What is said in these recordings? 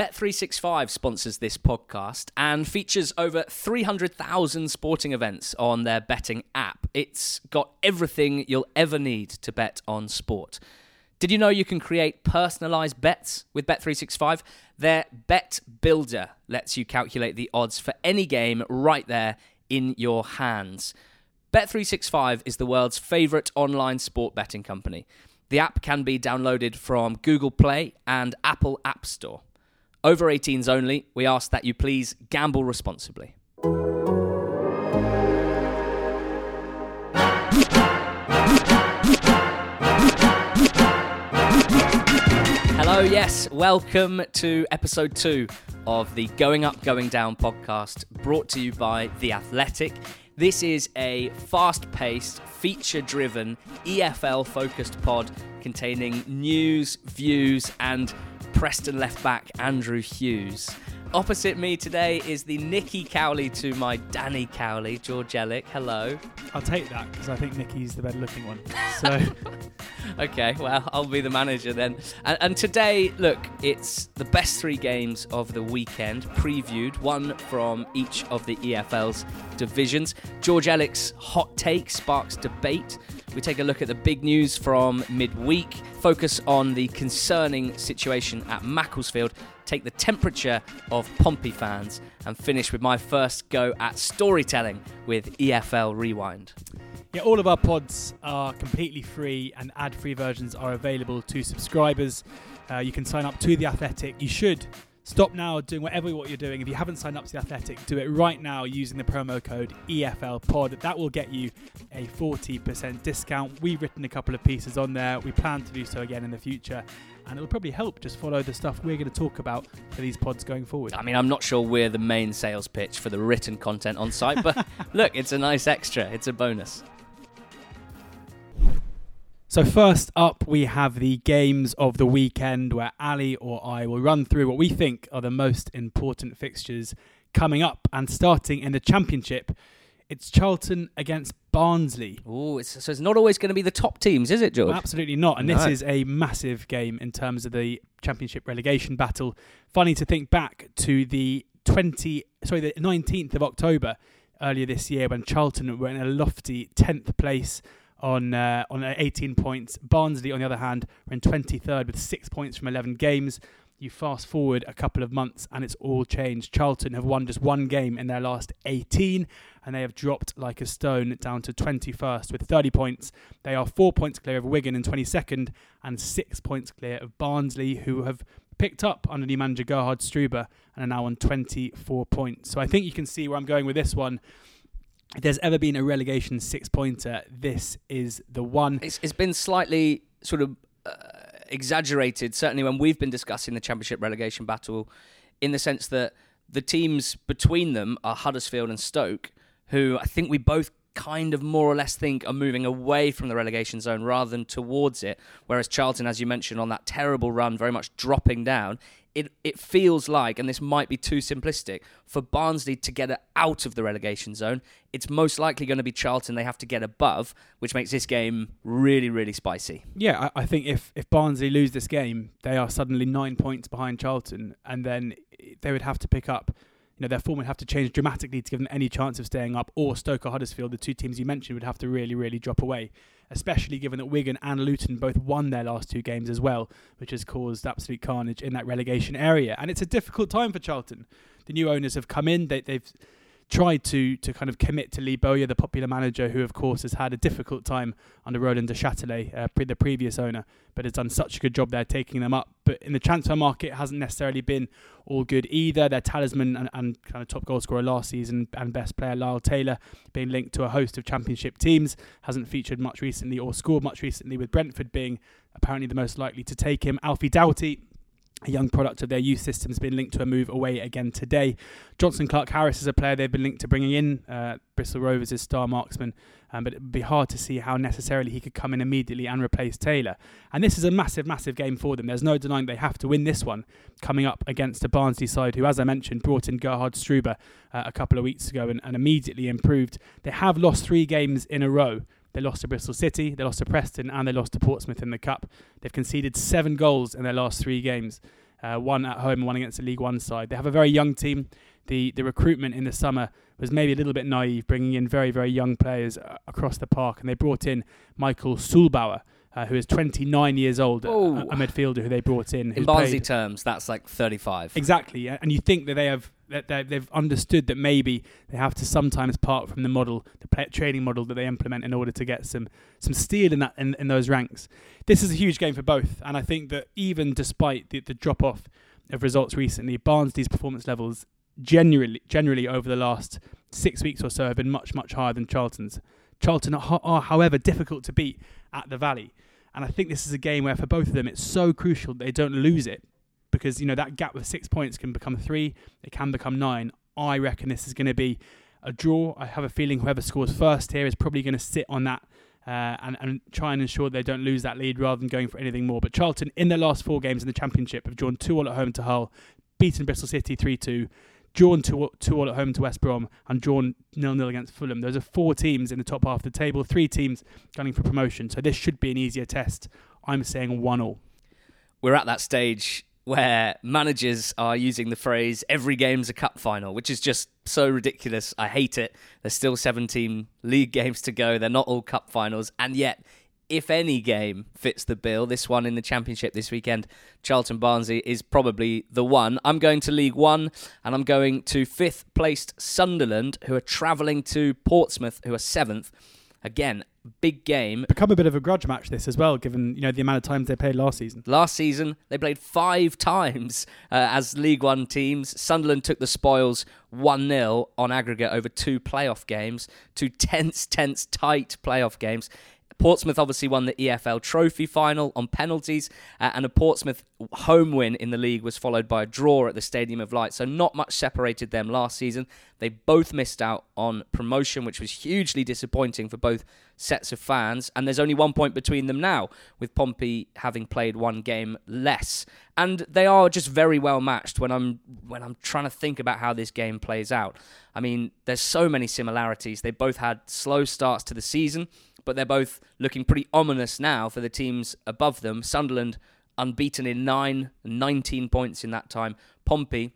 Bet365 sponsors this podcast and features over 300,000 sporting events on their betting app. It's got everything you'll ever need to bet on sport. Did you know you can create personalized bets with Bet365? Their Bet Builder lets you calculate the odds for any game right there in your hands. Bet365 is the world's favorite online sport betting company. The app can be downloaded from Google Play and Apple App Store. Over 18s only, we ask that you please gamble responsibly. Hello, yes, welcome to episode two of the Going Up, Going Down podcast brought to you by The Athletic. This is a fast paced, feature driven, EFL focused pod containing news, views, and Preston left back Andrew Hughes. Opposite me today is the Nicky Cowley to my Danny Cowley, George Elek. Hello. I'll take that because I think Nicky's the better looking one. So, Okay, well, I'll be the manager then. And, and today, look, it's the best three games of the weekend, previewed, one from each of the EFL's divisions. George Elek's hot take sparks debate. We take a look at the big news from midweek, focus on the concerning situation at Macclesfield, take the temperature of Pompey fans, and finish with my first go at storytelling with EFL Rewind. yeah, all of our pods are completely free and ad free versions are available to subscribers. Uh, you can sign up to The Athletic. You should stop now doing whatever what you're doing. If you haven't signed up to The Athletic, do it right now using the promo code EFLPod. That will get you a 40% discount. We've written a couple of pieces on there. We plan to do so again in the future. And it'll probably help just follow the stuff we're going to talk about for these pods going forward. I mean, I'm not sure we're the main sales pitch for the written content on site, but look, it's a nice extra. It's a bonus. So first up, we have the games of the weekend where Ali or I will run through what we think are the most important fixtures coming up. And starting in the Championship, it's Charlton against Barnsley. Oh, it's, so it's not always going to be the top teams, is it, George? Absolutely not. And this is a massive game in terms of the Championship relegation battle. Funny to think back to the 20, sorry, the 19th of October earlier this year when Charlton were in a lofty 10th place on uh, on 18 points. Barnsley, on the other hand, were in 23rd with six points from 11 games. You fast forward a couple of months and it's all changed. Charlton have won just one game in their last 18 and they have dropped like a stone down to 21st with 30 points. They are four points clear of Wigan in 22nd and six points clear of Barnsley, who have picked up under new manager Gerhard Struber and are now on 24 points. So I think you can see where I'm going with this one. If there's ever been a relegation six pointer, this is the one. It's, it's been slightly sort of uh, exaggerated, certainly when we've been discussing the Championship relegation battle, in the sense that the teams between them are Huddersfield and Stoke, who I think we both kind of more or less think are moving away from the relegation zone rather than towards it. Whereas Charlton, as you mentioned, on that terrible run, very much dropping down. It, it feels like, and this might be too simplistic, for Barnsley to get out of the relegation zone, it's most likely going to be Charlton they have to get above, which makes this game really, really spicy. Yeah, I, I think if, if Barnsley lose this game, they are suddenly nine points behind Charlton, and then they would have to pick up. You know, their form would have to change dramatically to give them any chance of staying up. Or Stoke or Huddersfield, the two teams you mentioned, would have to really, really drop away. Especially given that Wigan and Luton both won their last two games as well, which has caused absolute carnage in that relegation area. And it's a difficult time for Charlton. The new owners have come in; they, they've tried to to kind of commit to Lee Bowyer, the popular manager, who of course has had a difficult time under Roland Duchâtelet, uh, the previous owner, but has done such a good job there taking them up. But in the transfer market, hasn't necessarily been all good either. Their talisman and, and kind of top goal scorer last season and best player Lyle Taylor being linked to a host of championship teams hasn't featured much recently or scored much recently. With Brentford being apparently the most likely to take him, Alfie Doughty a young product of their youth system has been linked to a move away again today. Jonson Clarke-Harris is a player they've been linked to bringing in. Uh, Bristol Rovers star marksman, um, but it would be hard to see how necessarily he could come in immediately and replace Taylor. And this is a massive, massive game for them. There's no denying they have to win this one coming up against a Barnsley side who, as I mentioned, brought in Gerhard Struber uh, a couple of weeks ago and, and immediately improved. They have lost three games in a row. They lost to Bristol City, they lost to Preston, and they lost to Portsmouth in the Cup. They've conceded seven goals in their last three games. uh, one at home and one against the League One side. They have a very young team. The the recruitment in the summer was maybe a little bit naive, bringing in very very young players uh, across the park, and they brought in Michael Sollbauer. Uh, who is 29 years old, a, Ooh. a midfielder who they brought in. In Barnsley terms, that's like 35. Exactly, and you think that they have that they- they've understood that maybe they have to sometimes part from the model, the training model that they implement in order to get some some steel in that in, in those ranks. This is a huge game for both, and I think that even despite the, the drop off of results recently, Barnsley's performance levels generally generally over the last six weeks or so have been much much higher than Charlton's. Charlton are, are however difficult to beat at the Valley. And I think this is a game where, for both of them, it's so crucial that they don't lose it because you know that gap of six points can become three, it can become nine. I reckon this is going to be a draw. I have a feeling whoever scores first here is probably going to sit on that uh, and and try and ensure they don't lose that lead rather than going for anything more. But Charlton, in their last four games in the Championship, have drawn two all at home to Hull, beaten Bristol City three two. Drawn two, two all at home to West Brom and drawn nil nil against Fulham. Those are four teams in the top half of the table, three teams gunning for promotion. So this should be an easier test. I'm saying one all. We're at that stage where managers are using the phrase every game's a cup final, which is just so ridiculous. I hate it. There's still 17 league games to go. They're not all cup finals. And yet, if any game fits the bill, this one in the Championship this weekend, Charlton Barnsley is probably the one. I'm going to League One and I'm going to fifth placed Sunderland, who are travelling to Portsmouth, who are seventh. Again, big game. Become a bit of a grudge match this as well, given you know the amount of times they played last season. Last season, they played five times uh, as League One teams. Sunderland took the spoils 1 0 on aggregate over two playoff games, two tense, tense, tight playoff games. Portsmouth obviously won the EFL Trophy final on penalties, uh, and a Portsmouth home win in the league was followed by a draw at the Stadium of Light. So, not much separated them last season. They both missed out on promotion, which was hugely disappointing for both sets of fans. And there's only one point between them now, with Pompey having played one game less. And they are just very well matched when I'm when I'm trying to think about how this game plays out. I mean, there's so many similarities. They both had slow starts to the season, but they're both looking pretty ominous now for the teams above them. Sunderland unbeaten in 9, 19 points in that time. Pompey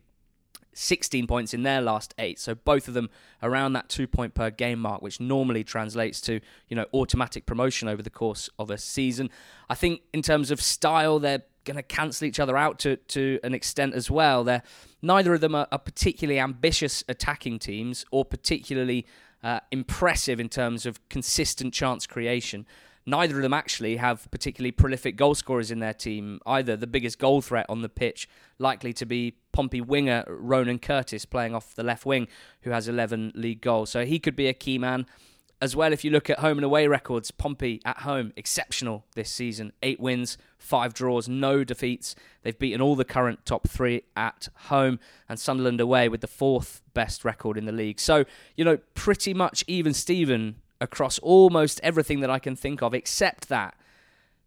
16 points in their last eight. So both of them around that two point per game mark, which normally translates to, you know, automatic promotion over the course of a season. I think in terms of style, they're going to cancel each other out to, to an extent as well. They're, neither of them are, are particularly ambitious attacking teams or particularly uh, impressive in terms of consistent chance creation. Neither of them actually have particularly prolific goal scorers in their team either. The biggest goal threat on the pitch likely to be Pompey winger Ronan Curtis playing off the left wing, who has 11 league goals. So he could be a key man. As well, if you look at home and away records, Pompey at home, exceptional this season. Eight wins, five draws, no defeats. They've beaten all the current top three at home, and Sunderland away with the fourth best record in the league. So, you know, pretty much even Steven across almost everything that I can think of, except that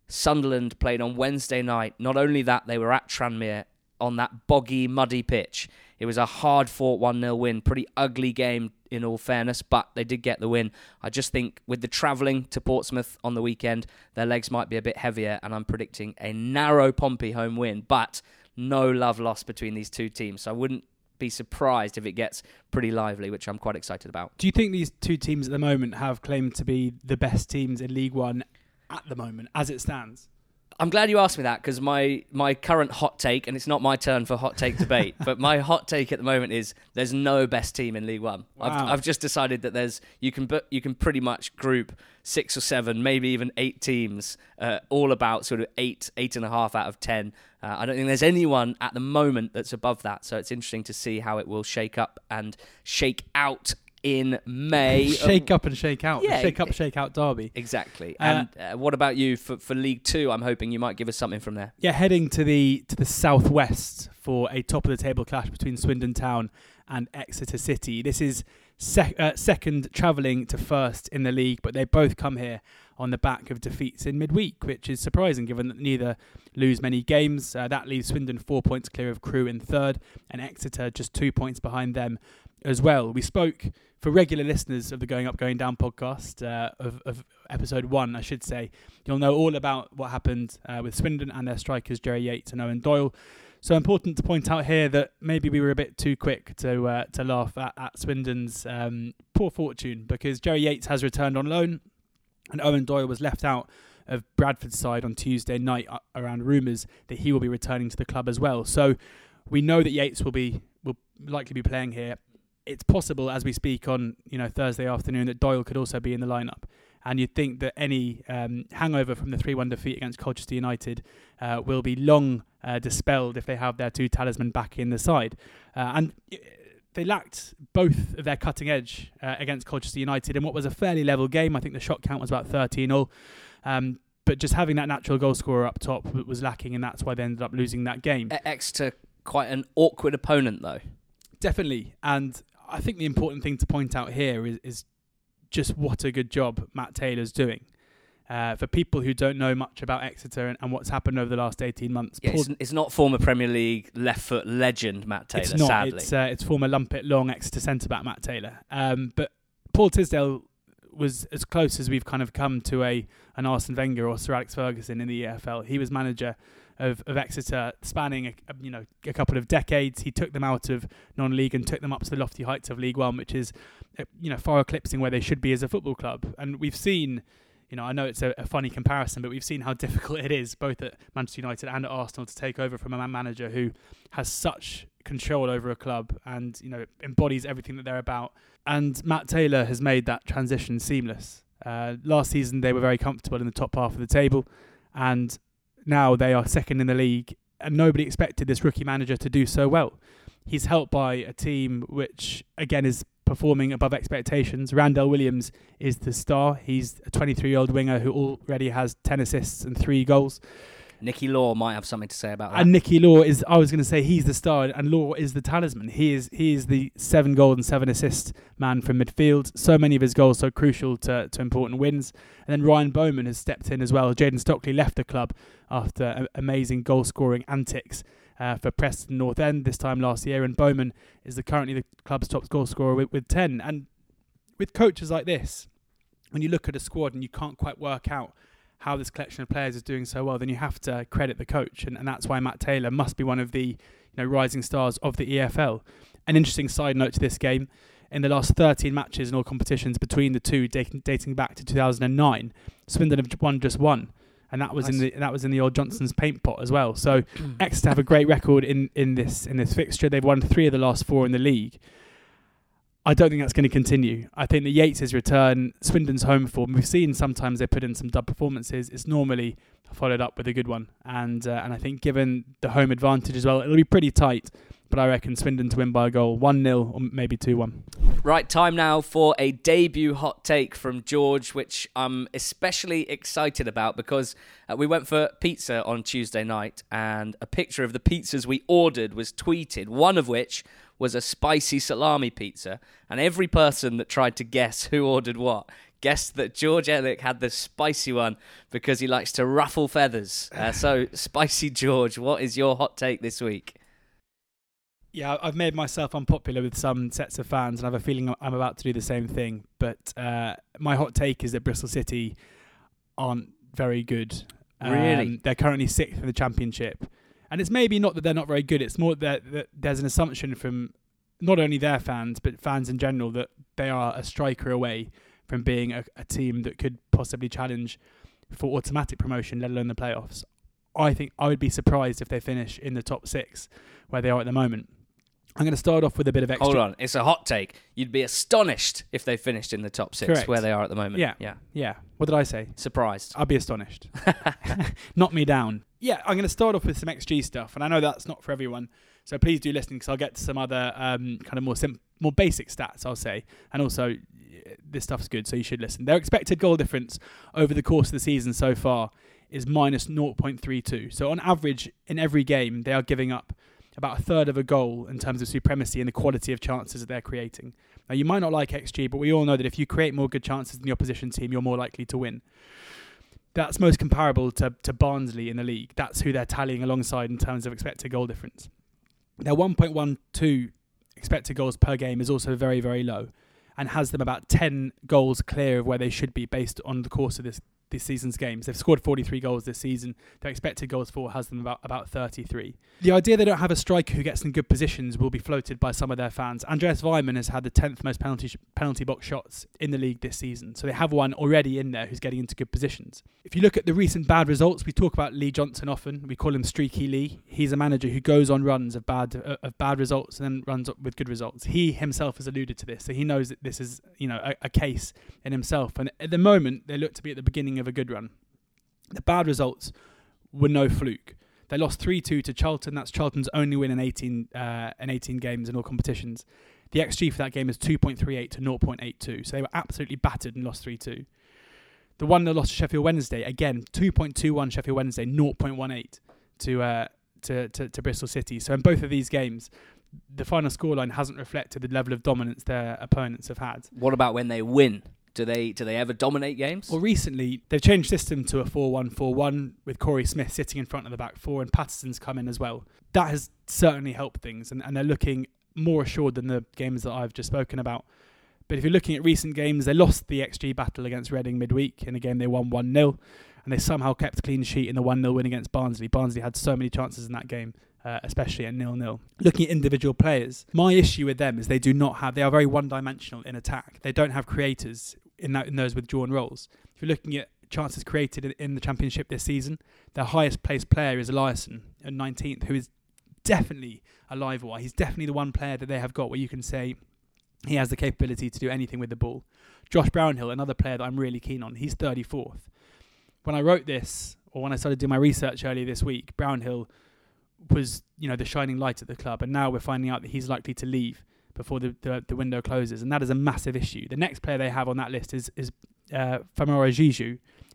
Sunderland played on Wednesday night. Not only that, they were at Tranmere on that boggy, muddy pitch. It was a hard fought 1 0 win. Pretty ugly game, in all fairness, but they did get the win. I just think with the travelling to Portsmouth on the weekend, their legs might be a bit heavier, and I'm predicting a narrow Pompey home win, but no love lost between these two teams. So I wouldn't be surprised if it gets pretty lively, which I'm quite excited about. Do you think these two teams at the moment have claimed to be the best teams in League One at the moment, as it stands? I'm glad you asked me that because my, my current hot take, and it's not my turn for hot take debate, but my hot take at the moment is there's no best team in League One. I've, I've just decided that there's you can you can pretty much group six or seven, maybe even eight teams, uh, all about sort of eight eight and a half out of ten. Uh, I don't think there's anyone at the moment that's above that, so it's interesting to see how it will shake up and shake out in May. Shake up and shake out. Yeah, shake up, shake out derby. Exactly. Uh, And uh, what about you for, for League Two? I'm hoping you might give us something from there. Yeah, heading to the to the southwest for a top of the table clash between Swindon Town and Exeter City. This is sec- uh, second travelling to first in the league, but they both come here on the back of defeats in midweek, which is surprising given that neither lose many games. Uh, that leaves Swindon four points clear of Crewe in third, and Exeter just two points behind them as well. We spoke for regular listeners of the Going Up, Going Down podcast uh, of, of episode one, I should say. You'll know all about what happened uh, with Swindon and their strikers Jerry Yates and Owen Doyle. So important to point out here that maybe we were a bit too quick to uh, to laugh at, at Swindon's um, poor fortune because Jerry Yates has returned on loan, and Owen Doyle was left out of Bradford's side on Tuesday night uh, around rumours that he will be returning to the club as well. So we know that Yates will be will likely be playing here. It's possible as we speak on you know Thursday afternoon that Doyle could also be in the lineup. And you'd think that any um, hangover from the 3 1 defeat against Colchester United uh, will be long uh, dispelled if they have their two talisman back in the side. Uh, and they lacked both of their cutting edge uh, against Colchester United in what was a fairly level game. I think the shot count was about 13 0. Um, but just having that natural goal scorer up top was lacking, and that's why they ended up losing that game. Exeter, quite an awkward opponent, though. Definitely. And I think the important thing to point out here is, is just what a good job Matt Taylor's doing. Uh, for people who don't know much about Exeter and, and, what's happened over the last 18 months. Yeah, it's, it's, not former Premier League left foot legend Matt Taylor, it's not. sadly. It's, uh, it's former Lumpet Long Exeter centre back Matt Taylor. Um, but Paul Tisdale was as close as we've kind of come to a an Arsene Wenger or Sir Alex Ferguson in the EFL. He was manager of, of Exeter, spanning a, you know a couple of decades. He took them out of non-league and took them up to the lofty heights of League One, which is uh, you know far eclipsing where they should be as a football club. And we've seen. You know, I know it's a, a funny comparison, but we've seen how difficult it is, both at Manchester United and at Arsenal, to take over from a manager who has such control over a club and you know embodies everything that they're about. And Matt Taylor has made that transition seamless. Uh, last season, they were very comfortable in the top half of the table, and now they are second in the league. And nobody expected this rookie manager to do so well. He's helped by a team which, again, is performing above expectations. Randell Williams is the star. He's a 23 year old winger who already has 10 assists and three goals. Nicky Law might have something to say about that. And Nicky Law is, I was going to say, he's the star, and Law is the talisman. He is he is the seven goal and seven assist man from midfield. So many of his goals so crucial to, to important wins. And then Ryan Bowman has stepped in as well. Jayden Stockley left the club after amazing goal scoring antics. Uh, for Preston North End this time last year, and Bowman is the, currently the club's top goal scorer with, with 10. And with coaches like this, when you look at a squad and you can't quite work out how this collection of players is doing so well, then you have to credit the coach, and, and that's why Matt Taylor must be one of the you know rising stars of the EFL. An interesting side note to this game: in the last 13 matches in all competitions between the two, dating, dating back to 2009, Swindon have won just one, and that was nice. in the that was in the old Johnstone's paint pot as well. So Exeter have a great record in, in this in this fixture. They've won three of the last four in the league. I don't think that's going to continue. I think that Yates' return, Swindon's home form, we've seen sometimes they put in some dud performances. It's normally followed up with a good one, and uh, and I think given the home advantage as well, it'll be pretty tight. But I reckon Swindon to win by a goal, one 0 or maybe two one. Right, time now for a debut hot take from George, which I'm especially excited about because uh, we went for pizza on Tuesday night, and a picture of the pizzas we ordered was tweeted. One of which was a spicy salami pizza, and every person that tried to guess who ordered what guessed that George Elek had the spicy one because he likes to ruffle feathers. Uh, so, Spicy George, what is your hot take this week? Yeah, I've made myself unpopular with some sets of fans, and I have a feeling I'm about to do the same thing. But uh, my hot take is that Bristol City aren't very good. Really? Um, they're currently sixth in the championship. And it's maybe not that they're not very good. It's more that, that there's an assumption from not only their fans but fans in general that they are a striker away from being a, a team that could possibly challenge for automatic promotion, let alone the playoffs. I think I would be surprised if they finish in the top six where they are at the moment. I'm going to start off with a bit of extra. Hold on, it's a hot take. You'd be astonished if they finished in the top six Correct. where they are at the moment. Yeah, yeah, yeah. What did I say? Surprised. I'd be astonished. Knock me down. Yeah, I'm going to start off with some XG stuff, and I know that's not for everyone, so please do listen because I'll get to some other um, kind of more sim- more basic stats. I'll say, and also this stuff's good, so you should listen. Their expected goal difference over the course of the season so far is minus 0.32. So on average, in every game, they are giving up about a third of a goal in terms of supremacy and the quality of chances that they're creating. Now, you might not like XG, but we all know that if you create more good chances than the opposition team, you're more likely to win. That's most comparable to, to Barnsley in the league. That's who they're tallying alongside in terms of expected goal difference. Their 1.12 expected goals per game is also very, very low and has them about 10 goals clear of where they should be based on the course of this this season's games. They've scored 43 goals this season. Their expected goals for has them about, about 33. The idea they don't have a striker who gets in good positions will be floated by some of their fans. Andreas Weimann has had the 10th most penalty sh- penalty box shots in the league this season. So they have one already in there who's getting into good positions. If you look at the recent bad results, we talk about Lee Johnson often. We call him Streaky Lee. He's a manager who goes on runs of bad uh, of bad results and then runs up with good results. He himself has alluded to this, so he knows that this is you know a, a case in himself. And at the moment, they look to be at the beginning of a good run. The bad results were no fluke. They lost 3 2 to Charlton. That's Charlton's only win in 18, uh, in 18 games in all competitions. The XG for that game is 2.38 to 0.82. So they were absolutely battered and lost 3 2. The one that lost to Sheffield Wednesday, again, 2.21 Sheffield Wednesday, 0.18 to, uh, to, to, to Bristol City. So in both of these games, the final scoreline hasn't reflected the level of dominance their opponents have had. What about when they win? Do they do they ever dominate games? Well, recently they've changed system to a 4-1-4-1 with Korey Smith sitting in front of the back four and Paterson's come in as well. That has certainly helped things, and, and they're looking more assured than the games that I've just spoken about. But if you're looking at recent games, they lost the XG battle against Reading midweek in a game they won 1 0, and they somehow kept clean sheet in the 1 0 win against Barnsley. Barnsley had so many chances in that game. Uh, especially at nil nil. Looking at individual players, my issue with them is they do not have. They are very one dimensional in attack. They don't have creators in that in those withdrawn roles. If you're looking at chances created in, the championship this season, their highest placed player is Eliasson at 19th, who is definitely a live wire. He's definitely the one player that they have got where you can say he has the capability to do anything with the ball. Josh Brownhill, another player that I'm really keen on, he's 34th. When I wrote this, or when I started doing my research earlier this week, Brownhill was, you know, the shining light at the club, and now we're finding out that he's likely to leave before the, the, the window closes, and that is a massive issue. The next player they have on that list is is uh, Famara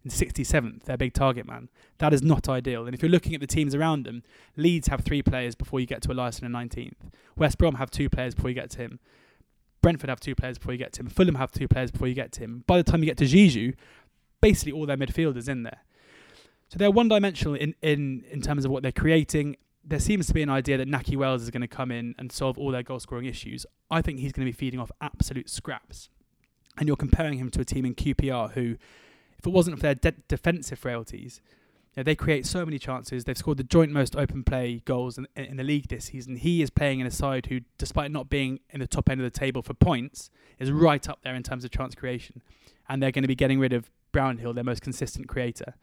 in 67th, their big target man. That is not ideal. And if you're looking at the teams around them, Leeds have three players before you get to Eliasson in 19th. West Brom have two players before you get to him. Brentford have two players before you get to him. Fulham have two players before you get to him. By the time you get to Diédhiou, basically all their midfielders in there. So they're one dimensional in, in, in terms of what they're creating there seems to be an idea that Nahki Wells is going to come in and solve all their goal scoring issues. I think he's going to be feeding off absolute scraps. And you're comparing him to a team in QPR who, if it wasn't for their de- defensive frailties, you know, they create so many chances. They've scored the joint most open play goals in, in the league this season. He is playing in a side who, despite not being in the top end of the table for points, is right up there in terms of chance creation. And they're going to be getting rid of Brownhill, their most consistent creator.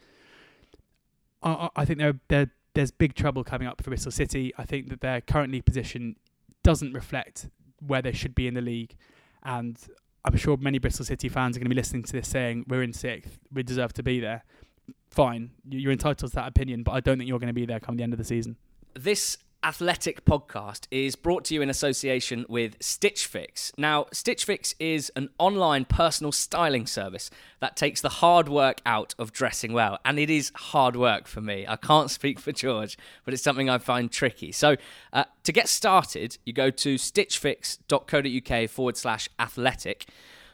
I, I think they're they're there's big trouble coming up for Bristol City. I think that their currently position doesn't reflect where they should be in the league, and I'm sure many Bristol City fans are going to be listening to this saying we're in sixth, we deserve to be there. Fine, you're entitled to that opinion, but I don't think you're going to be there come the end of the season. This Athletic podcast is brought to you in association with Stitch Fix. Now, Stitch Fix is an online personal styling service that takes the hard work out of dressing well. And it is hard work for me. I can't speak for George, but it's something I find tricky. So, uh, to get started, you go to stitchfix.co.uk forward slash athletic.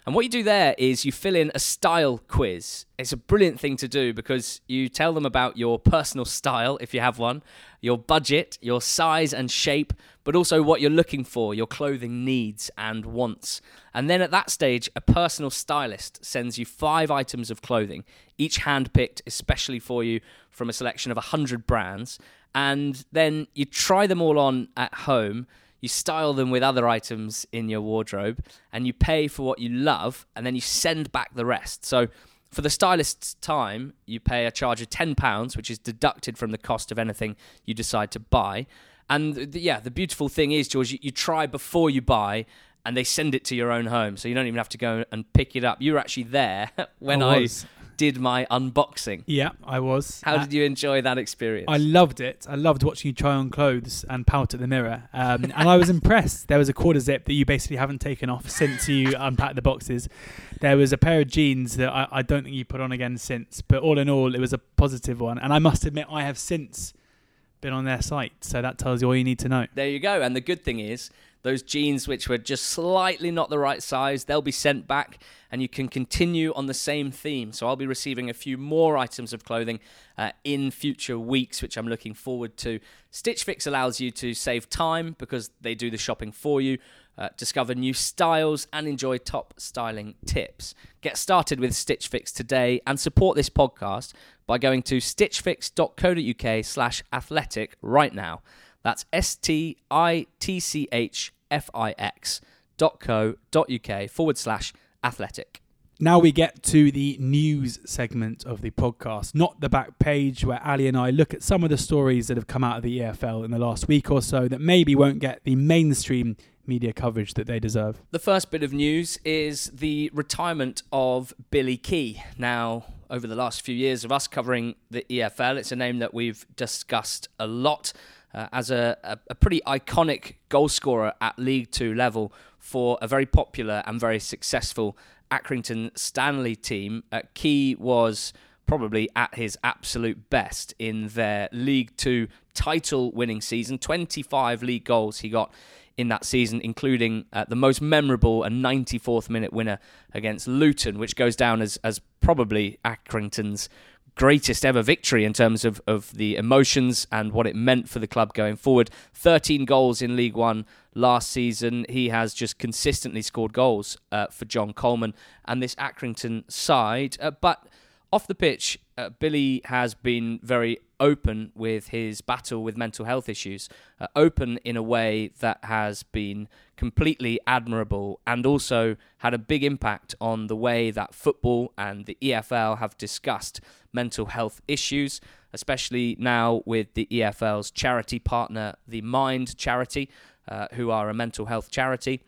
And what you do there is you fill in a style quiz. It's a brilliant thing to do because you tell them about your personal style, if you have one, your budget, your size and shape, but also what you're looking for, your clothing needs and wants. And then at that stage, a personal stylist sends you five items of clothing, each handpicked especially for you from a selection of 100 brands. And then you try them all on at home you style them with other items in your wardrobe, and you pay for what you love, and then you send back the rest. So for the stylist's time, you pay a charge of £10, which is deducted from the cost of anything you decide to buy. And the, yeah, the beautiful thing is, George, you, you try before you buy, and they send it to your own home, so you don't even have to go and pick it up. You were actually there when I, did my unboxing. Yeah, I was. How uh, did you enjoy that experience? I loved it. I loved watching you try on clothes and pout at the mirror. Um, and I was impressed. There was a quarter zip that you basically haven't taken off since you unpacked the boxes. There was a pair of jeans that I, I don't think you put on again since. But all in all, it was a positive one. And I must admit, I have since been on their site. So that tells you all you need to know. There you go. And the good thing is, Those jeans which were just slightly not the right size, they'll be sent back and you can continue on the same theme. So I'll be receiving a few more items of clothing uh, in future weeks, which I'm looking forward to. Stitch Fix allows you to save time because they do the shopping for you. Uh, discover new styles and enjoy top styling tips. Get started with Stitch Fix today and support this podcast by going to stitchfix.co.uk slash athletic right now. That's S-T-I-T-C-H-F-I-X dot co dot uk forward slash athletic. Now we get to the news segment of the podcast, not the back page where Ali and I look at some of the stories that have come out of the EFL in the last week or so that maybe won't get the mainstream media coverage that they deserve. The first bit of news is the retirement of Billy Kee. Now, over the last few years of us covering the EFL, it's a name that we've discussed a lot. Uh, as a, a, a, pretty iconic goalscorer at League Two level for a very popular and very successful Accrington Stanley team. Uh, Kee was probably at his absolute best in their League Two title winning season. 25 league goals he got in that season, including uh, the most memorable and 94th minute winner against Luton, which goes down as, as probably Accrington's greatest ever victory in terms of, of the emotions and what it meant for the club going forward. 13 goals in League One last season. He has just consistently scored goals uh, for John Coleman and this Accrington side. Uh, but off the pitch, uh, Billy has been very open with his battle with mental health issues, uh, open in a way that has been completely admirable and also had a big impact on the way that football and the EFL have discussed mental health issues, especially now with the EFL's charity partner, the Mind Charity, uh, who are a mental health charity.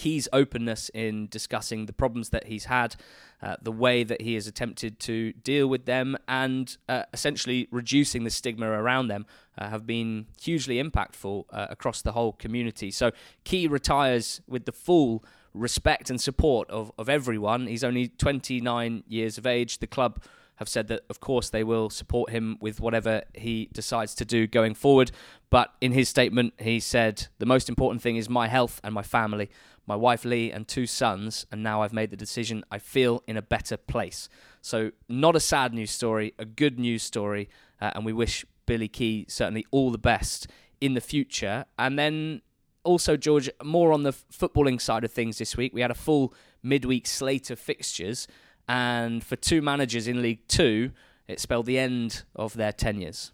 Kee's openness in discussing the problems that he's had, uh, the way that he has attempted to deal with them, and uh, essentially reducing the stigma around them uh, have been hugely impactful uh, across the whole community. So Kee retires with the full respect and support of, of everyone. He's only 29 years of age. The club have said that, of course, they will support him with whatever he decides to do going forward. But in his statement, he said, The most important thing is my health and my family, my wife Lee and two sons, and now I've made the decision. I feel in a better place. So, not a sad news story, a good news story, uh, and we wish Billy Kee certainly all the best in the future. And then also, George, more on the footballing side of things this week, we had a full midweek slate of fixtures. And for two managers in League Two, it spelled the end of their tenures.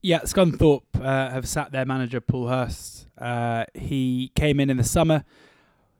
Yeah, Scunthorpe uh, have sat their manager Paul Hurst. Uh, he came in in the summer,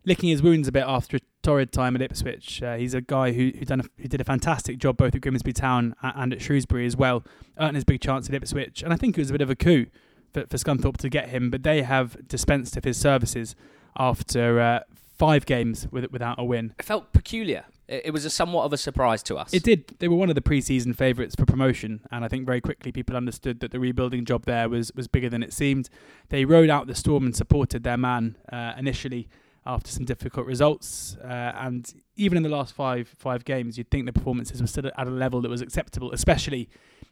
licking his wounds a bit after a torrid time at Ipswich. Uh, he's a guy who who, done a, who did a fantastic job both at Grimsby Town and at Shrewsbury as well, earned his big chance at Ipswich. And I think it was a bit of a coup for, for Scunthorpe to get him, but they have dispensed of his services after uh, five games with, without a win. It felt peculiar. It was a somewhat of a surprise to us. It did. They were one of the pre-season favourites for promotion, and I think very quickly people understood that the rebuilding job there was was bigger than it seemed. They rode out the storm and supported their man uh, initially after some difficult results, uh, and even in the last five five games, you'd think the performances were still at a level that was acceptable, especially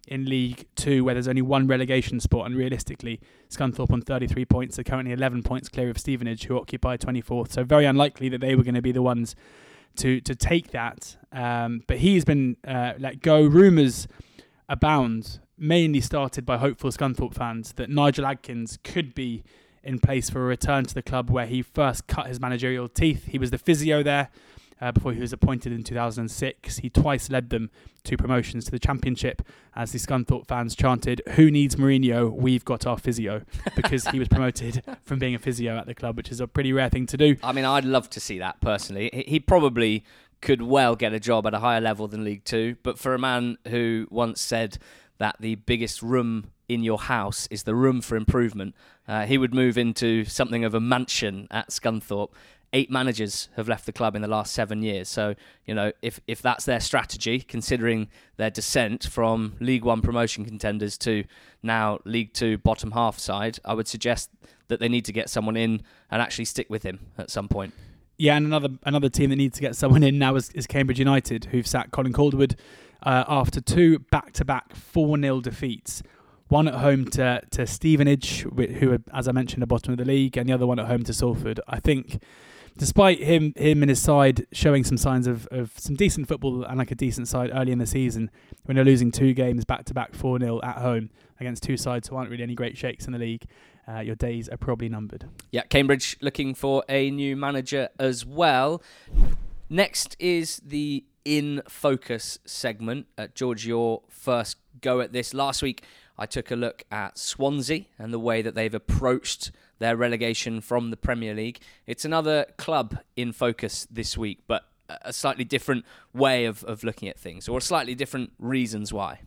in League Two, where there's only one relegation spot, and realistically, Scunthorpe on 33 points are currently 11 points clear of Stevenage, who occupy 24th. So very unlikely that they were going to be the ones to to take that. Um, but he's been uh, let go. Rumours abound, mainly started by hopeful Scunthorpe fans, that Nigel Adkins could be in place for a return to the club where he first cut his managerial teeth. He was the physio there uh, before he was appointed in 2006. He twice led them to promotions to the Championship as the Scunthorpe fans chanted, Who needs Mourinho? We've got our physio. Because he was promoted from being a physio at the club, which is a pretty rare thing to do. I mean, I'd love to see that personally. He probably could well get a job at a higher level than League Two, but for a man who once said that the biggest room in your house is the room for improvement, uh, he would move into something of a mansion at Scunthorpe eight managers have left the club in the last seven years. So, you know, if, if that's their strategy, considering their descent from League One promotion contenders to now League Two bottom half side, I would suggest that they need to get someone in and actually stick with him at some point. Yeah, and another another team that needs to get someone in now is, is Cambridge United, who've sacked Colin Calderwood uh, after two back to back 4 0 defeats one at home to to Stevenage, who, are, as I mentioned, the bottom of the league, and the other one at home to Salford. I think, despite him him and his side showing some signs of, of some decent football and like a decent side early in the season, when they're losing two games back to back, four 0 at home against two sides who aren't really any great shakes in the league, uh, your days are probably numbered. Yeah, Cambridge looking for a new manager as well. Next is the in focus segment. Uh, George, your first go at this. Last week, I took a look at Swansea and the way that they've approached their relegation from the Premier League. It's another club in focus this week, but a slightly different way of, of looking at things, or slightly different reasons why.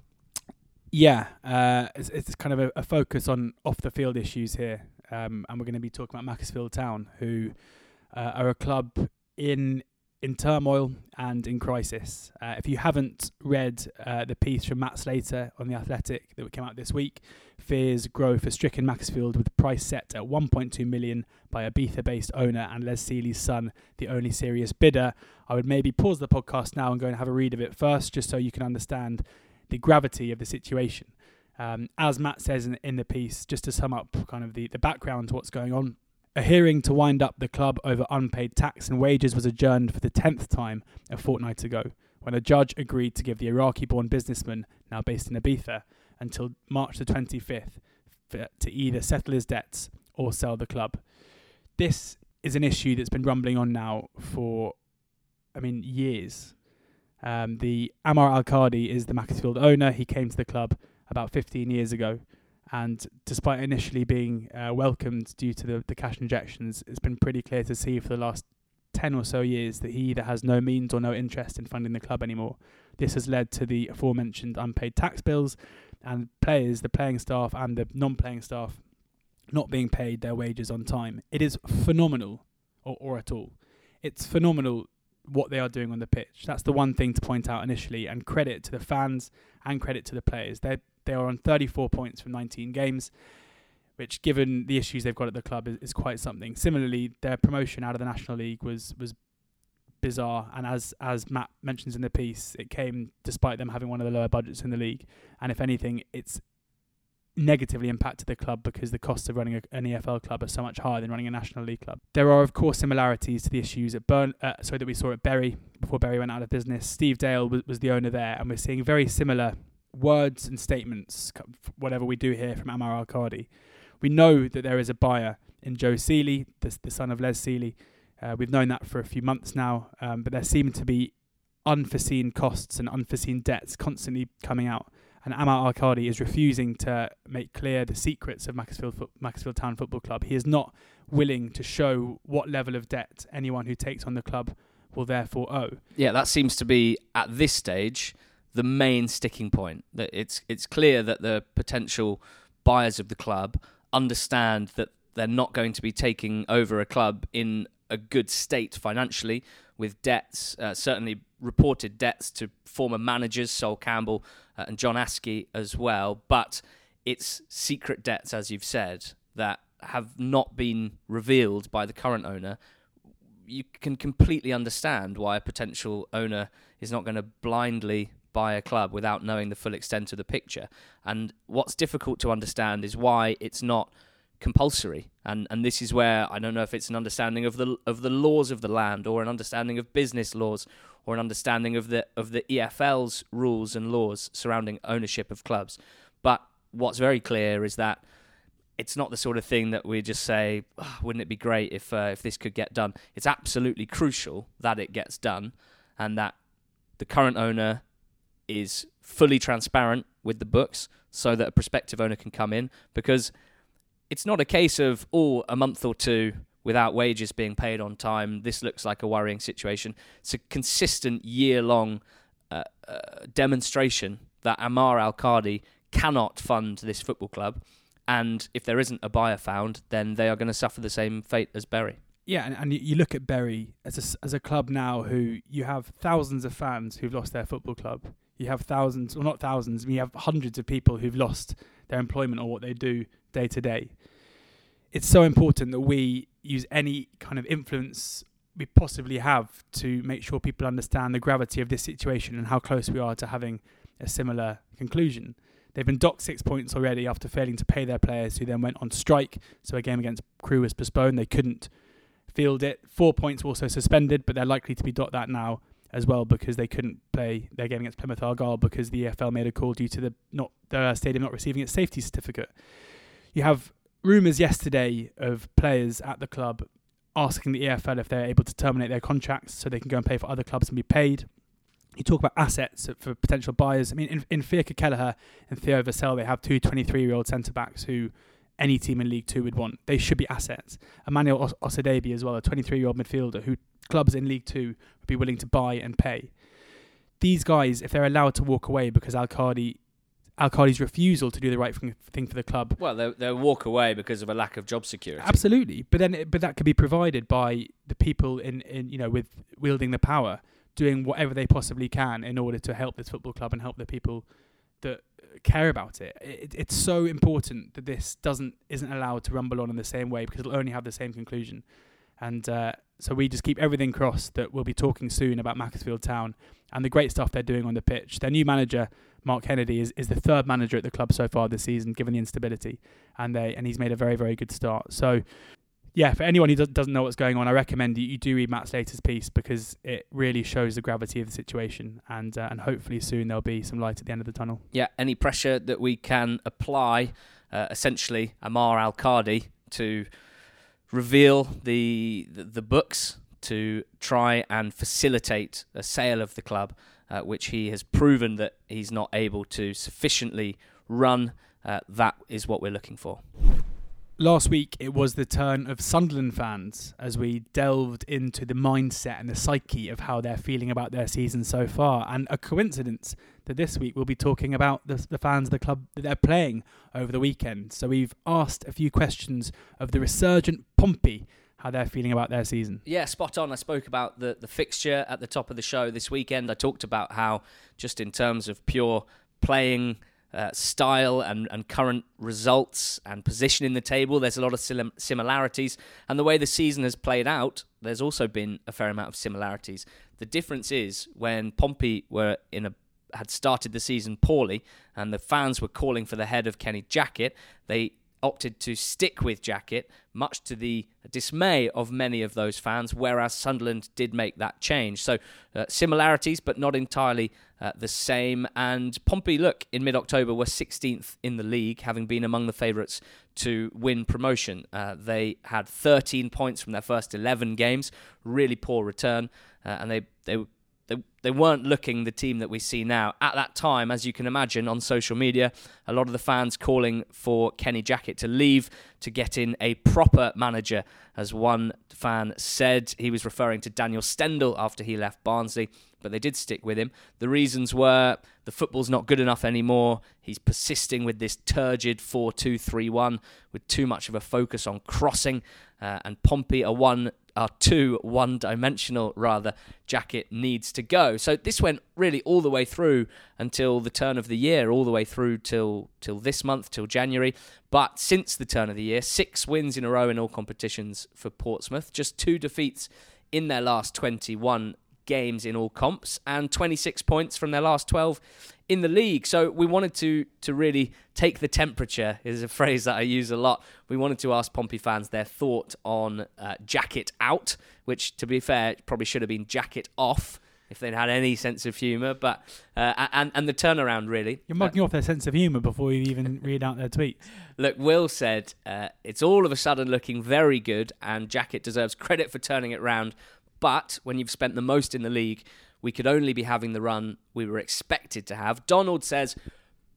Yeah, uh, it's, it's, kind of a, a, focus on off the field issues here, um, and we're going to be talking about Macclesfield Town, who uh, are a club in in turmoil and in crisis. Uh, if you haven't read uh, the piece from Matt Slater on the Athletic that came out this week, fears grow for stricken Macclesfield with price set at 1.2 million by a Ibiza-based owner and Les Sealey's son, the only serious bidder. I would maybe pause the podcast now and go and have a read of it first, just so you can understand the gravity of the situation. Um, as Matt says in, in the piece, just to sum up kind of the, the background to what's going on, a hearing to wind up the club over unpaid tax and wages was adjourned for the 10th time a fortnight ago, when a judge agreed to give the Iraqi born businessman, now based in Ibiza, until March the 25th to either settle his debts or sell the club. This is an issue that's been rumbling on now for, I mean, years. Um, the Amar Alkadhi is the Macclesfield owner. He came to the club about 15 years ago and despite initially being uh, welcomed due to the, the cash injections, it's been pretty clear to see for the last 10 or so years that he either has no means or no interest in funding the club anymore. This has led to the aforementioned unpaid tax bills and players, the playing staff and the non playing staff, not being paid their wages on time. It is phenomenal, or, or at all. It's phenomenal what they are doing on the pitch. That's the one thing to point out initially, and credit to the fans and credit to the players. They're they are on 34 points from 19 games, which, given the issues they've got at the club, is, is quite something. Similarly, their promotion out of the National League was was bizarre, and as as Matt mentions in the piece, it came despite them having one of the lower budgets in the league. And if anything, it's negatively impacted the club because the costs of running a, an EFL club are so much higher than running a National League club. There are, of course, similarities to the issues at Burn, uh, sorry, that we saw at Bury before Bury went out of business. Steve Dale was, was the owner there, and we're seeing very similar words and statements, whatever we do here from Amar Alkadhi, we know that there is a buyer in Joe Sealey, the, the son of Les Sealey. Uh, we've known that for a few months now, um, but there seem to be unforeseen costs and unforeseen debts constantly coming out. And Amar Alkadhi is refusing to make clear the secrets of Macclesfield, Macclesfield Town Football Club. He is not willing to show what level of debt anyone who takes on the club will therefore owe. Yeah, that seems to be at this stage the main sticking point. That it's it's clear that the potential buyers of the club understand that they're not going to be taking over a club in a good state financially with debts, uh, certainly reported debts to former managers, Sol Campbell uh, and John Askey as well. But it's secret debts, as you've said, that have not been revealed by the current owner. You can completely understand why a potential owner is not going to blindly buy a club without knowing the full extent of the picture. And what's difficult to understand is why it's not compulsory. And and this is where I don't know if it's an understanding of the of the laws of the land or an understanding of business laws or an understanding of the of the EFL's rules and laws surrounding ownership of clubs. But what's very clear is that it's not the sort of thing that we just say, oh, wouldn't it be great if uh, if this could get done? It's absolutely crucial that it gets done, and that the current owner is fully transparent with the books so that a prospective owner can come in because it's not a case of oh a month or two without wages being paid on time this looks like a worrying situation. It's a consistent year long uh, uh, demonstration that Amar Alkadhi cannot fund this football club and if there isn't a buyer found then they are going to suffer the same fate as Bury yeah, and, and you look at Bury as a, as a club now who you have thousands of fans who've lost their football club you have thousands, or not thousands, we have hundreds of people who've lost their employment or what they do day to day. It's so important that we use any kind of influence we possibly have to make sure people understand the gravity of this situation and how close we are to having a similar conclusion. They've been docked six points already after failing to pay their players, who then went on strike. So a game against Crewe was postponed. They couldn't field it. Four points were also suspended, but they're likely to be docked that now as well because they couldn't play their game against Plymouth Argyle because the EFL made a call due to the not the uh, stadium not receiving its safety certificate. You have rumours yesterday of players at the club asking the EFL if they're able to terminate their contracts so they can go and play for other clubs and be paid. You talk about assets for potential buyers. I mean, in, in Fiacre Kelleher and Theo Vassell, they have two 23 year old centre backs who any team in League Two would want. They should be assets. Emmanuel Os- Osadebe as well, a 23 year old midfielder who clubs in League Two would be willing to buy and pay. These guys, if they're allowed to walk away because Alkadhi Al Qadi's refusal to do the right thing for the club. Well, they'll, they'll walk away because of a lack of job security. Absolutely, but then but that could be provided by the people in, in you know with wielding the power, doing whatever they possibly can in order to help this football club and help the people that care about it. it. It's so important that this doesn't isn't allowed to rumble on in the same way because it'll only have the same conclusion. And uh, so we just keep everything crossed that we'll be talking soon about Macclesfield Town and the great stuff they're doing on the pitch. Their new manager, Mark Kennedy, is, is the third manager at the club so far this season, given the instability, and they and he's made a very very good start. So. Yeah, for anyone who doesn't know what's going on, I recommend you, do read Matt Slater's piece because it really shows the gravity of the situation, and uh, and hopefully soon there'll be some light at the end of the tunnel. Yeah, any pressure that we can apply, uh, essentially, Amar Alkadhi to reveal the, the, books to try and facilitate a sale of the club, uh, which he has proven that he's not able to sufficiently run. Uh, that is what we're looking for. Last week, it was the turn of Sunderland fans as we delved into the mindset and the psyche of how they're feeling about their season so far. And a coincidence that this week we'll be talking about the, the fans of the club that they're playing over the weekend. So we've asked a few questions of the resurgent Pompey how they're feeling about their season. Yeah, spot on. I spoke about the, the fixture at the top of the show this weekend. I talked about how, just in terms of pure playing uh, style and, and current results and position in the table. There's a lot of sim- similarities. And the way the season has played out, there's also been a fair amount of similarities. The difference is when Pompey were in a had started the season poorly and the fans were calling for the head of Kenny Jackett, they opted to stick with Jackett, much to the dismay of many of those fans, whereas Sunderland did make that change. So, uh, similarities, but not entirely uh, the same. And Pompey, look, in mid October, were 16th in the league, having been among the favourites to win promotion. Uh, they had 13 points from their first 11 games, really poor return, uh, and they, they they, they weren't looking the team that we see now. At that time, as you can imagine, on social media, a lot of the fans calling for Kenny Jackett to leave to get in a proper manager. As one fan said, he was referring to Daniel Stendel after he left Barnsley, but they did stick with him. The reasons were the football's not good enough anymore. He's persisting with this turgid 4 2 3 1 with too much of a focus on crossing. Uh, and Pompey are one are two one dimensional rather Jackett needs to go. So this went really all the way through until the turn of the year, all the way through till till this month, till January. But since the turn of the year, six wins in a row in all competitions for Portsmouth, just two defeats in their last 21 games in all comps and 26 points from their last 12 in the league. So we wanted to to really take the temperature is a phrase that I use a lot. We wanted to ask Pompey fans their thought on uh, Jackett out, which to be fair probably should have been jacket off if they'd had any sense of humour. But uh, and and the turnaround really. You're mugging uh, off their sense of humour before you even read out their tweets. Look, Will said uh, it's all of a sudden looking very good, and Jackett deserves credit for turning it round. But when you've spent the most in the league, we could only be having the run we were expected to have. Donald says,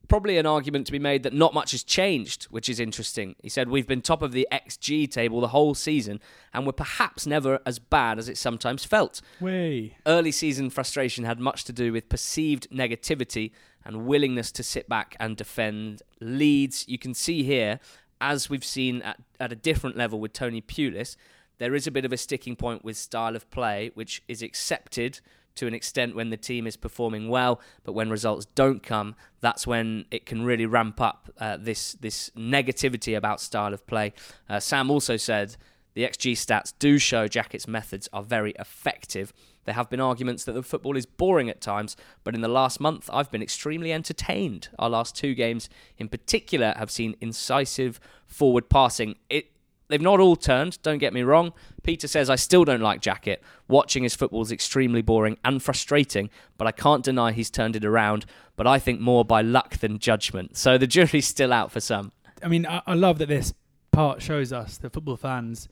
probably an argument to be made that not much has changed, which is interesting. He said, We've been top of the XG table the whole season, and we're perhaps never as bad as it sometimes felt. Way. Early season frustration had much to do with perceived negativity and willingness to sit back and defend leads. You can see here, as we've seen at, at a different level with Tony Pulis, there is a bit of a sticking point with style of play, which is accepted to an extent when the team is performing well, but when results don't come, that's when it can really ramp up uh, this this negativity about style of play. Uh, Sam also said The XG stats do show Jackett's methods are very effective. There have been arguments that the football is boring at times, but in the last month, I've been extremely entertained. Our last two games, in particular, have seen incisive forward passing. It They've not all turned, don't get me wrong. Peter says, I still don't like Jackett. Watching his football is extremely boring and frustrating, but I can't deny he's turned it around, but I think more by luck than judgment. So the jury's still out for some. I mean, I, I love that this part shows us that football fans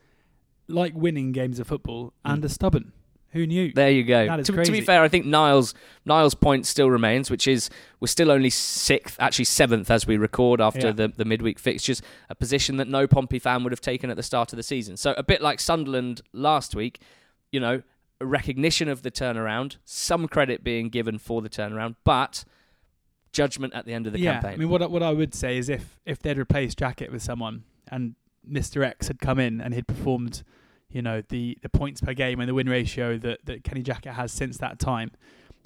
like winning games of football and Mm. are stubborn. Who knew? There you go. That is To, to be fair, I think Niles Niles' point still remains, which is we're still only sixth, actually seventh as we record after Yeah. the, the midweek fixtures, a position that no Pompey fan would have taken at the start of the season. So a bit like Sunderland last week, you know, a recognition of the turnaround, some credit being given for the turnaround, but judgment at the end of the yeah, campaign. I mean, what I- what I would say is if if they'd replaced Jackett with someone and Mr X had come in and he'd performed, you know, the the points per game and the win ratio that that Kenny Jackett has since that time,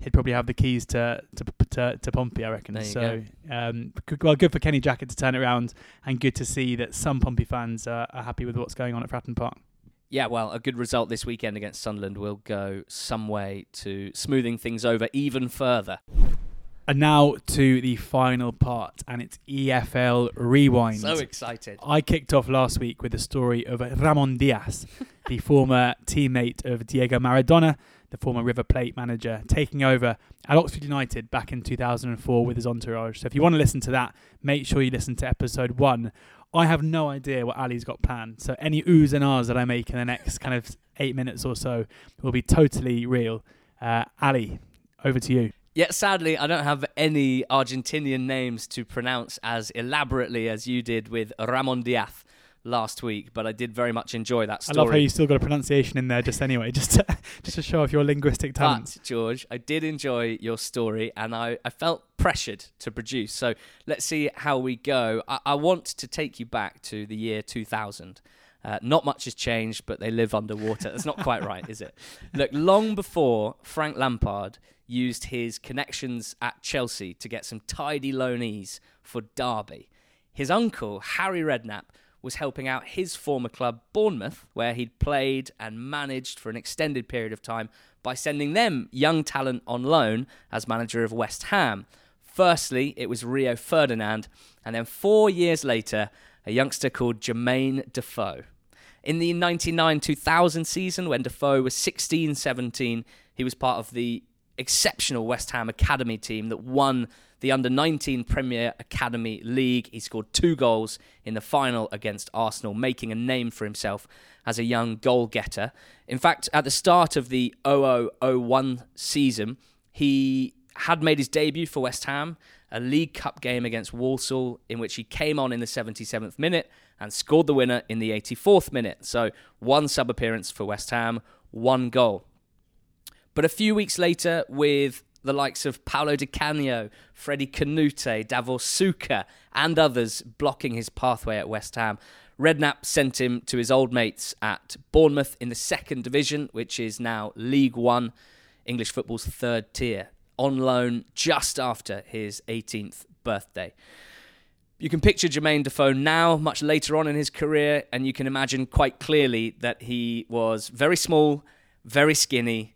he'd probably have the keys to to to, to Pompey, I reckon. So, um, well, good for Kenny Jackett to turn it around, and good to see that some Pompey fans are, are happy with what's going on at Fratton Park. Yeah, well, a good result this weekend against Sunderland will go some way to smoothing things over even further. And now to the final part, and it's EFL Rewind. So excited. I kicked off last week with the story of Ramon Diaz, the former teammate of Diego Maradona, the former River Plate manager, taking over at Oxford United back in 2004 with his entourage. So if you want to listen to that, make sure you listen to episode one. I have no idea what Ali's got planned, so any oohs and ahs that I make in the next kind of eight minutes or so will be totally real. Uh, Ali, over to you. Yet sadly, I don't have any Argentinian names to pronounce as elaborately as you did with Ramon Diaz last week, but I did very much enjoy that I love how you still got a pronunciation in there, just anyway, just to, just to show off your linguistic talents. But, George, I did enjoy your story and I, I felt pressured to produce. So let's see how we go. I, I want to take you back to the year 2000. Uh, not much has changed, but they live underwater. That's not quite right, is it? Look, long before Frank Lampard used his connections at Chelsea to get some tidy loanees for Derby, his uncle, Harry Redknapp, was helping out his former club, Bournemouth, where he'd played and managed for an extended period of time by sending them young talent on loan as manager of West Ham. Firstly, it was Rio Ferdinand, and then four years later, a youngster called Jermaine Defoe. In the 99 2000 season, when Defoe was 16 17, he was part of the exceptional West Ham Academy team that won the under 19 Premier Academy League. He scored two goals in the final against Arsenal, making a name for himself as a young goal getter. In fact, at the start of the 0001 season, he had made his debut for West Ham, a League Cup game against Walsall, in which he came on in the 77th minute and scored the winner in the 84th minute. So, one sub appearance for West Ham, one goal. But a few weeks later, with the likes of Paolo Di Canio, Freddie Kanoute, Davor Suker, and others blocking his pathway at West Ham, Redknapp sent him to his old mates at Bournemouth in the second division, which is now League One, English football's third tier, on loan just after his 18th birthday. You can picture Jermaine Defoe now, much later on in his career, and you can imagine quite clearly that he was very small, very skinny,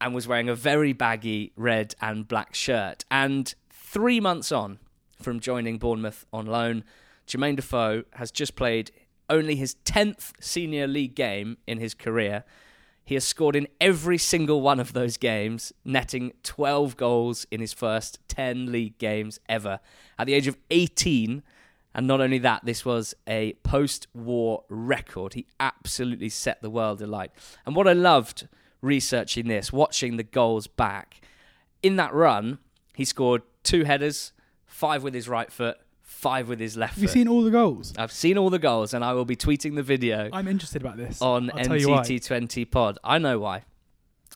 and was wearing a very baggy red and black shirt. And three months on from joining Bournemouth on loan, Jermaine Defoe has just played only his 10th senior league game in his career. He has scored in every single one of those games, netting 12 goals in his first 10 league games ever. At the age of 18, and not only that, this was a post war record. He absolutely set the world alight. And what I loved researching this, watching the goals back, in that run, he scored two headers, five with his right foot, five with his left Have you foot. seen all the goals? I've seen all the goals, and I will be tweeting the video I'm interested about this. on I'll tell you why. NTT20 Pod. I know why.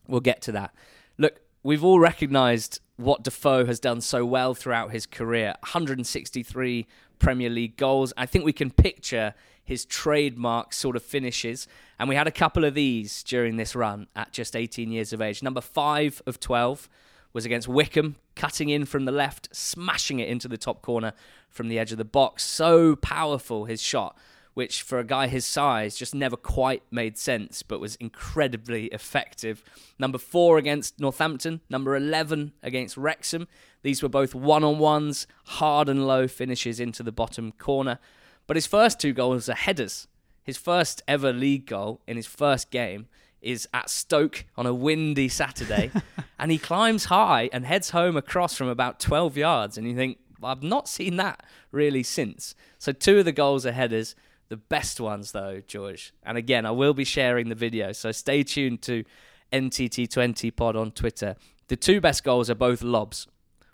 We'll get to that. Look, we've all recognised what Defoe has done so well throughout his career 163 Premier League goals. I think we can picture his trademark sort of finishes. And we had a couple of these during this run at just 18 years of age. Number five of 12 was against Wycombe, cutting in from the left, smashing it into the top corner from the edge of the box. So powerful his shot which for a guy his size just never quite made sense, but was incredibly effective. Number four against Northampton, number 11 against Wrexham. These were both one on ones, hard and low finishes into the bottom corner. But his first two goals are headers. His first ever league goal in his first game is at Stoke on a windy Saturday, and he climbs high and heads home across from about 12 yards. And you think, I've not seen that really since. So, two of the goals are headers. The best ones, though, George. And again, I will be sharing the video, so stay tuned to NTT20 Pod on Twitter. The two best goals are both lobs.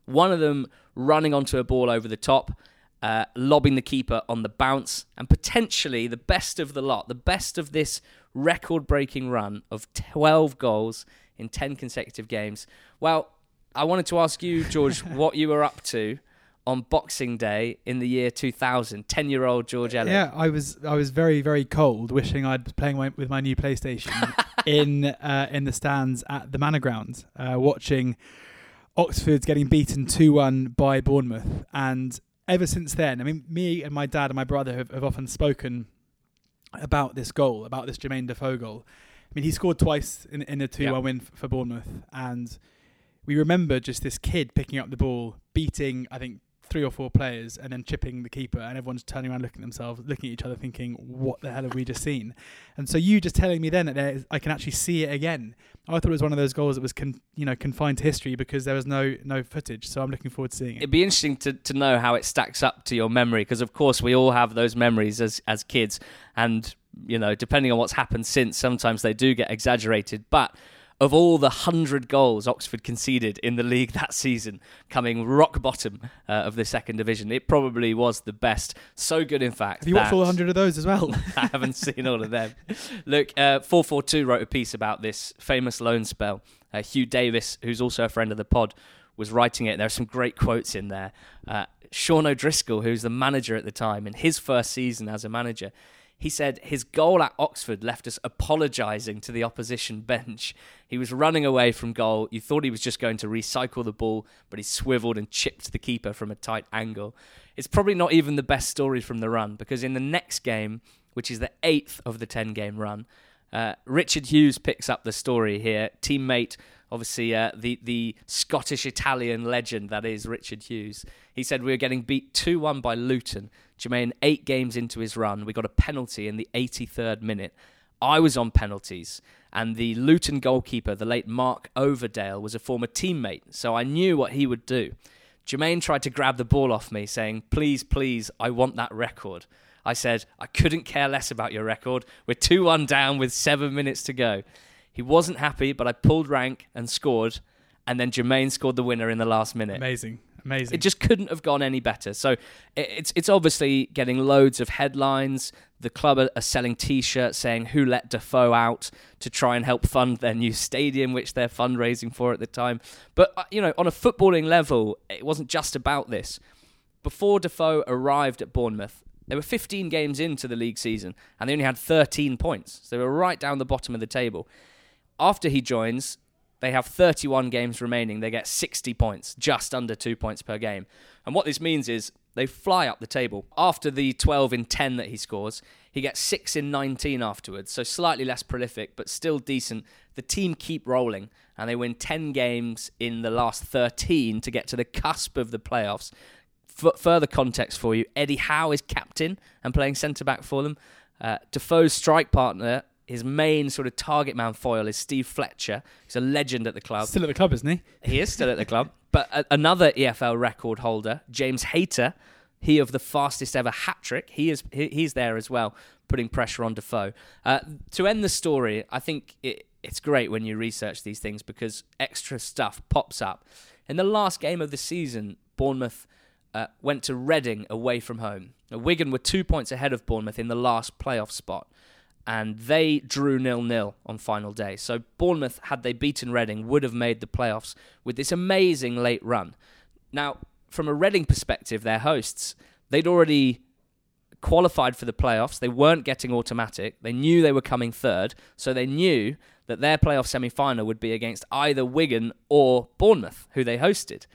One of them running onto a ball over the top, uh, lobbing the keeper on the bounce, and potentially the best of the lot, the best of this record breaking run of 12 goals in 10 consecutive games. Well, I wanted to ask you, George, what you were up to on Boxing Day in the year 2000. Ten year old George Elek. Yeah, I was I was very very cold, wishing I'd was playing my, with my new PlayStation in uh, in the stands at the Manor Ground, uh, watching Oxford's getting beaten two one by Bournemouth, and ever since then, I mean, me and my dad and my brother have, have often spoken about this goal, about this Jermaine Defoe goal. I mean, he scored twice in in a two one Yep. win f- for Bournemouth, and we remember just this kid picking up the ball, beating I think three or four players, and then chipping the keeper, and everyone's turning around, looking at themselves, looking at each other, thinking, "What the hell have we just seen?" And so you just telling me then that is, I can actually see it again. I thought it was one of those goals that was con- you know confined to history because there was no no footage. So I'm looking forward to seeing it. It'd be interesting to, to know how it stacks up to your memory because, of course, we all have those memories as, as kids. And, you know, depending on what's happened since, sometimes they do get exaggerated. But of all the 100 goals Oxford conceded in the league that season, coming rock bottom uh, of the second division, it probably was the best. So good, in fact. Have you watched all 100 of those as well? I haven't seen all of them. Look, uh, 442 wrote a piece about this famous loan spell. Uh, Hugh Davis, who's also a friend of the pod, was writing it. There are some great quotes in there. Uh, Sean O'Driscoll, who's the manager at the time, in his first season as a manager, he said his goal at Oxford left us apologising to the opposition bench. He was running away from goal. You thought he was just going to recycle the ball, but he swiveled and chipped the keeper from a tight angle. It's probably not even the best story from the run because in the next game, which is the eighth of the 10 game run, uh, Richard Hughes picks up the story here. Teammate, obviously, uh, the, the Scottish Italian legend that is Richard Hughes. He said we were getting beat 2 1 by Luton. Jermaine, eight games into his run, we got a penalty in the 83rd minute. I was on penalties, and the Luton goalkeeper, the late Mark Ovendale, was a former teammate, so I knew what he would do. Jermaine tried to grab the ball off me, saying, Please, please, I want that record. I said, I couldn't care less about your record. We're 2 1 down with seven minutes to go. He wasn't happy, but I pulled rank and scored, and then Jermaine scored the winner in the last minute. Amazing, amazing. It just couldn't have gone any better. So it's it's obviously getting loads of headlines. The club are, selling T-shirts saying "Who let Defoe out?" to try and help fund their new stadium, which they're fundraising for at the time. But uh, you know, on a footballing level, it wasn't just about this. Before Defoe arrived at Bournemouth, they were 15 games into the league season, and they only had 13 points. So they were right down the bottom of the table. After he joins, they have 31 games remaining. They get 60 points, just under two points per game. And what this means is they fly up the table. After the 12 in 10 that he scores, he gets 6 in 19 afterwards. So slightly less prolific, but still decent. The team keep rolling, and they win 10 games in the last 13 to get to the cusp of the playoffs. F- further context for you Eddie Howe is captain and playing centre back for them. Uh, Defoe's strike partner, his main sort of target man foil is Steve Fletcher. He's a legend at the club. Still at the club, isn't he? He is still at the club. But a- another EFL record holder, James Hayter, he of the fastest ever hat trick, he is he, he's there as well, putting pressure on Defoe. Uh, to end the story, I think it, it's great when you research these things because extra stuff pops up. In the last game of the season, Bournemouth uh, went to Reading away from home. Now, Wigan were two points ahead of Bournemouth in the last playoff spot and they drew nil nil on final day. So Bournemouth, had they beaten Reading, would have made the playoffs with this amazing late run. Now, from a Reading perspective, their hosts, they'd already qualified for the playoffs. They weren't getting automatic. They knew they were coming third, so they knew that their playoff semi final would be against either Wigan or Bournemouth, who they hosted.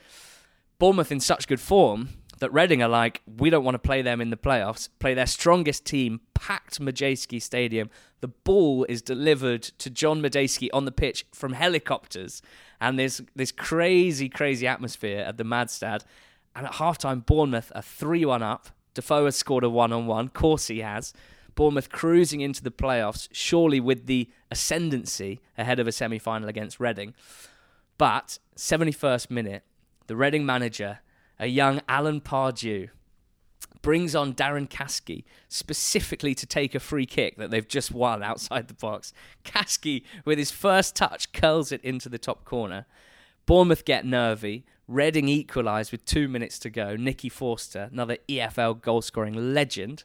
Bournemouth in such good form, that Reading are like, we don't want to play them in the playoffs, play their strongest team, packed Madejski Stadium. The ball is delivered to John Madejski on the pitch from helicopters. And there's this crazy, crazy atmosphere at the Madstad. And at halftime, Bournemouth are 3 1 up. Defoe has scored a one on one. Of course, he has. Bournemouth cruising into the playoffs, surely with the ascendancy ahead of a semi final against Reading. But 71st minute, the Reading manager, a young Alan Pardew, brings on Darren Caskey specifically to take a free kick that they've just won outside the box. Caskey, with his first touch, curls it into the top corner. Bournemouth get nervy. Reading equalise with two minutes to go. Nicky Forster, another EFL goal scoring legend.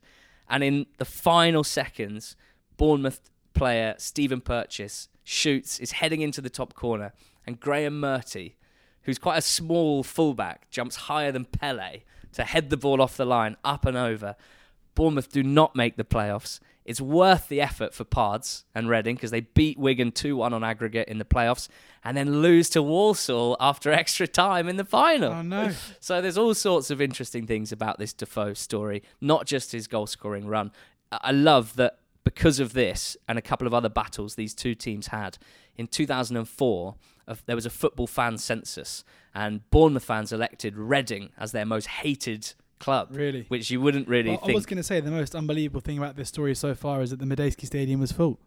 And in the final seconds, Bournemouth player Stephen Purchase shoots, is heading into the top corner, and Graham Murty, who's quite a small fullback, jumps higher than Pele to head the ball off the line, up and over. Bournemouth do not make the playoffs. It's worth the effort for Pards and Reading because they beat Wigan 2 1 on aggregate in the playoffs and then lose to Walsall after extra time in the final. Oh, no. So there's all sorts of interesting things about this Defoe story, not just his goal scoring run. I love that because of this and a couple of other battles these two teams had in 2004 there was a football fan census and Bournemouth fans elected Reading as their most hated club. Really? Which you wouldn't really well, think. I was going to say the most unbelievable thing about this story so far is that the Madejski Stadium was full.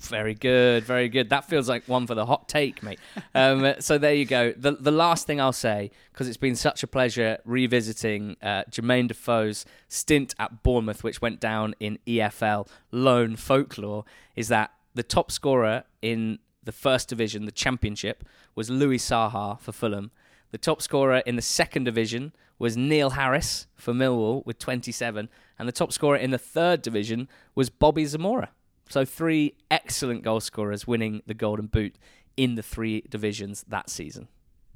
Very good, very good. That feels like one for the hot take, mate. Um, so there you go. The the last thing I'll say, because it's been such a pleasure revisiting uh, Jermaine Defoe's stint at Bournemouth, which went down in EFL loan folklore, is that the top scorer in the first division, the Championship, was Louis Saha for Fulham. The top scorer in the second division was Neil Harris for Millwall with 27, and the top scorer in the third division was Bobby Zamora. So three excellent goal scorers winning the Golden Boot in the three divisions that season.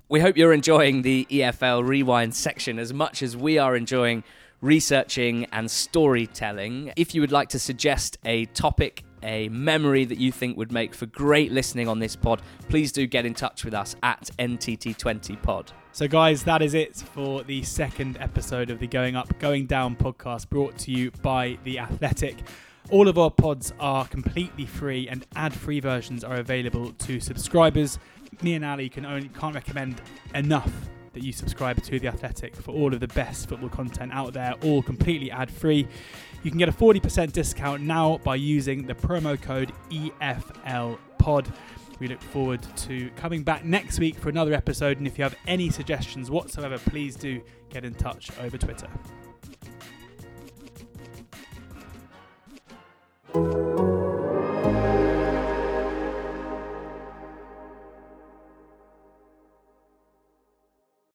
We hope you're enjoying the EFL Rewind section as much as we are enjoying researching and storytelling. If you would like to suggest a topic, a memory that you think would make for great listening on this pod, please do get in touch with us at NTT20pod. So, guys, that is it for the second episode of the Going Up, Going Down podcast brought to you by The Athletic. All of our pods are completely free, and ad-free versions are available to subscribers. Me and Ali can only can't recommend enough that you subscribe to The Athletic for all of the best football content out there, all completely ad free. You can get a 40% discount now by using the promo code EFLPOD. We look forward to coming back next week for another episode. And if you have any suggestions whatsoever, please do get in touch over Twitter.